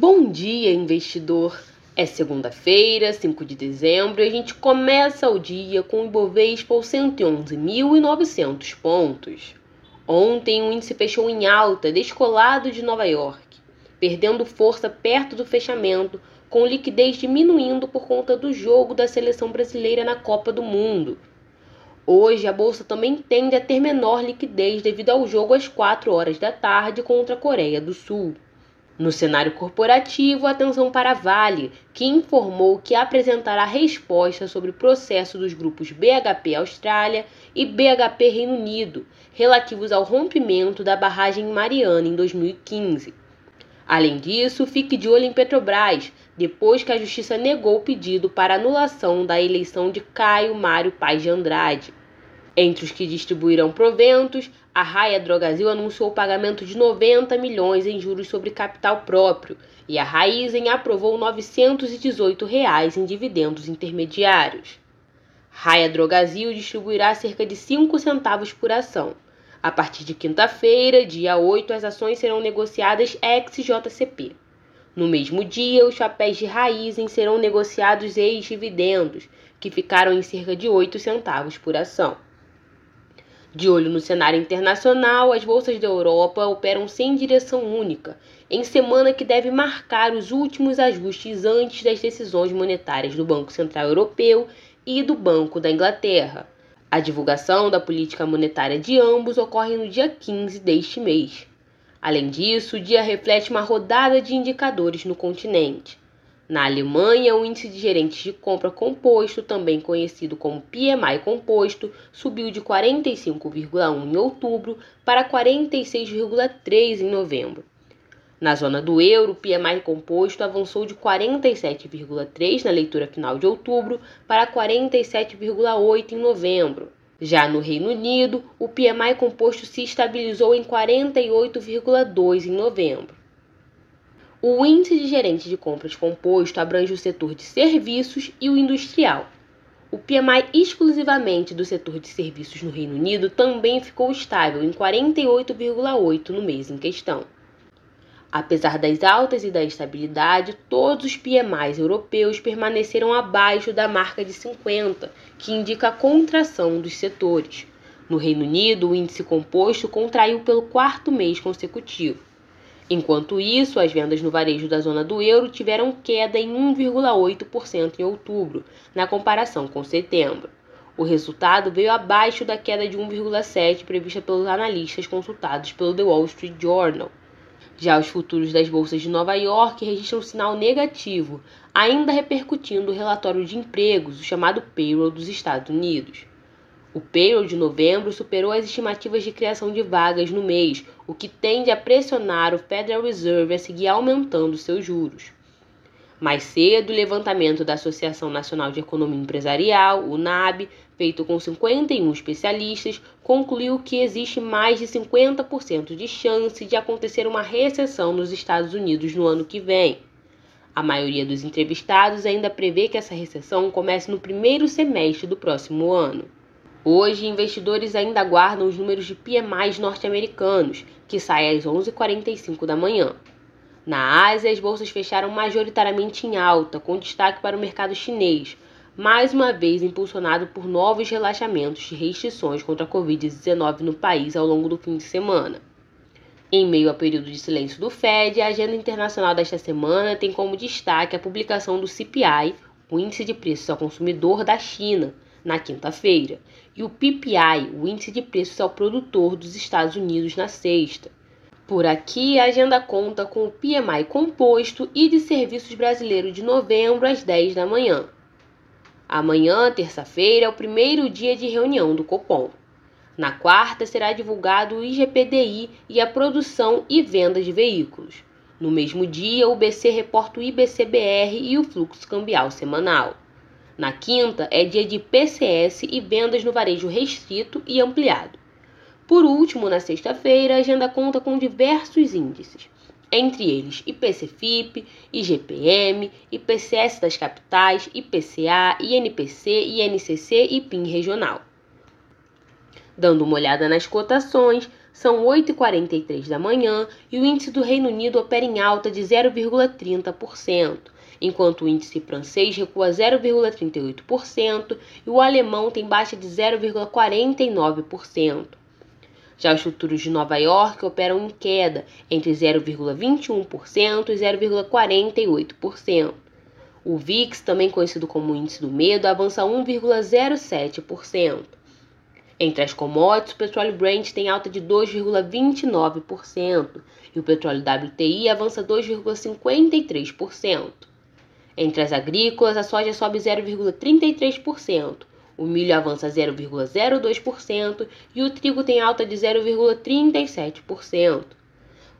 Bom dia, investidor! É segunda-feira, 5 de dezembro, e a gente começa o dia com o Ibovespa aos 111.900 pontos. Ontem o índice fechou em alta, descolado de Nova York, perdendo força perto do fechamento, com liquidez diminuindo por conta do jogo da seleção brasileira na Copa do Mundo. Hoje a bolsa também tende a ter menor liquidez devido ao jogo às 4 horas da tarde contra a Coreia do Sul. No cenário corporativo, atenção para a Vale, que informou que apresentará resposta sobre o processo dos grupos BHP Austrália e BHP Reino Unido, relativos ao rompimento da barragem Mariana em 2015. Além disso, fique de olho em Petrobras, depois que a Justiça negou o pedido para anulação da eleição de Caio Mário Paz de Andrade. Entre os que distribuirão proventos, a Raia Drogasil anunciou o pagamento de 90 milhões em juros sobre capital próprio e a Raizen aprovou 918 reais em dividendos intermediários. Raia Drogasil distribuirá cerca de 5 centavos por ação. A partir de quinta-feira, dia 8, as ações serão negociadas ex-JCP. No mesmo dia, os papéis de Raizen serão negociados ex-dividendos, que ficaram em cerca de 8 centavos por ação. De olho no cenário internacional, as bolsas da Europa operam sem direção única, em semana que deve marcar os últimos ajustes antes das decisões monetárias do Banco Central Europeu e do Banco da Inglaterra. A divulgação da política monetária de ambos ocorre no dia 15 deste mês. Além disso, o dia reflete uma rodada de indicadores no continente. Na Alemanha, o índice de gerentes de compra composto, também conhecido como PMI composto, subiu de 45,1 em outubro para 46,3 em novembro. Na zona do euro, o PMI composto avançou de 47,3 na leitura final de outubro para 47,8 em novembro. Já no Reino Unido, o PMI composto se estabilizou em 48,2 em novembro. O índice de gerente de compras composto abrange o setor de serviços e o industrial. O PMI exclusivamente do setor de serviços no Reino Unido também ficou estável em 48,8 no mês em questão. Apesar das altas e da estabilidade, todos os PMIs europeus permaneceram abaixo da marca de 50, que indica a contração dos setores. No Reino Unido, o índice composto contraiu pelo quarto mês consecutivo. Enquanto isso, as vendas no varejo da zona do euro tiveram queda em 1,8% em outubro, na comparação com setembro. O resultado veio abaixo da queda de 1,7% prevista pelos analistas consultados pelo The Wall Street Journal. Já os futuros das bolsas de Nova York registram um sinal negativo, ainda repercutindo o relatório de empregos, o chamado payroll dos Estados Unidos. O payroll de novembro superou as estimativas de criação de vagas no mês, o que tende a pressionar o Federal Reserve a seguir aumentando seus juros. Mais cedo, o levantamento da Associação Nacional de Economia Empresarial, o NAB, feito com 51 especialistas, concluiu que existe mais de 50% de chance de acontecer uma recessão nos Estados Unidos no ano que vem. A maioria dos entrevistados ainda prevê que essa recessão comece no primeiro semestre do próximo ano. Hoje, investidores ainda aguardam os números de PMIs norte-americanos, que saem às 11h45 da manhã. Na Ásia, as bolsas fecharam majoritariamente em alta, com destaque para o mercado chinês, mais uma vez impulsionado por novos relaxamentos de restrições contra a Covid-19 no país ao longo do fim de semana. Em meio ao período de silêncio do Fed, a agenda internacional desta semana tem como destaque a publicação do CPI, o Índice de Preços ao Consumidor da China, na quinta-feira, e o PPI, o Índice de Preços ao Produtor dos Estados Unidos, na sexta. Por aqui, a agenda conta com o PMI composto e de serviços brasileiro de novembro às 10 da manhã. Amanhã, terça-feira, é o primeiro dia de reunião do Copom. Na quarta, será divulgado o IGPDI e a produção e venda de veículos. No mesmo dia, o BC reporta o IBCBR e o fluxo cambial semanal. Na quinta, é dia de PCS e vendas no varejo restrito e ampliado. Por último, na sexta-feira, a agenda conta com diversos índices, entre eles IPC-FIP, IGPM, IPCS das capitais, IPCA, INPC, INCC e PIN regional. Dando uma olhada nas cotações, são 8h43 da manhã e o índice do Reino Unido opera em alta de 0,30%, enquanto o índice francês recua 0,38% e o alemão tem baixa de 0,49%. Já os futuros de Nova York operam em queda entre 0,21% e 0,48%. O VIX, também conhecido como índice do medo, avança 1,07%. Entre as commodities, o petróleo Brent tem alta de 2,29% e o petróleo WTI avança 2,53%. Entre as agrícolas, a soja sobe 0,33%, o milho avança 0,02% e o trigo tem alta de 0,37%.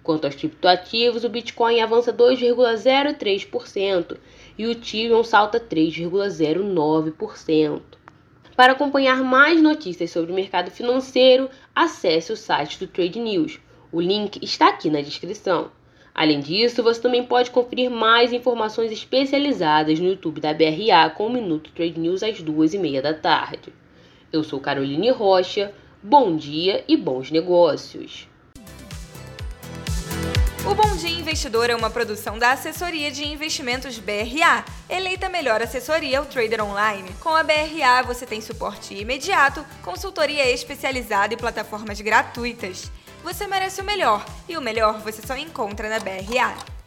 Quanto aos criptoativos, o Bitcoin avança 2,03% e o Ethereum salta 3,09%. Para acompanhar mais notícias sobre o mercado financeiro, acesse o site do Trade News. O link está aqui na descrição. Além disso, você também pode conferir mais informações especializadas no YouTube da BRA com o Minuto Trade News às duas e meia da tarde. Eu sou Caroline Rocha, bom dia e bons negócios. O Bom Dia Investidor é uma produção da Assessoria de Investimentos BRA, eleita melhor assessoria ao trader online. Com a BRA você tem suporte imediato, consultoria especializada e plataformas gratuitas. Você merece o melhor, e o melhor você só encontra na BRA.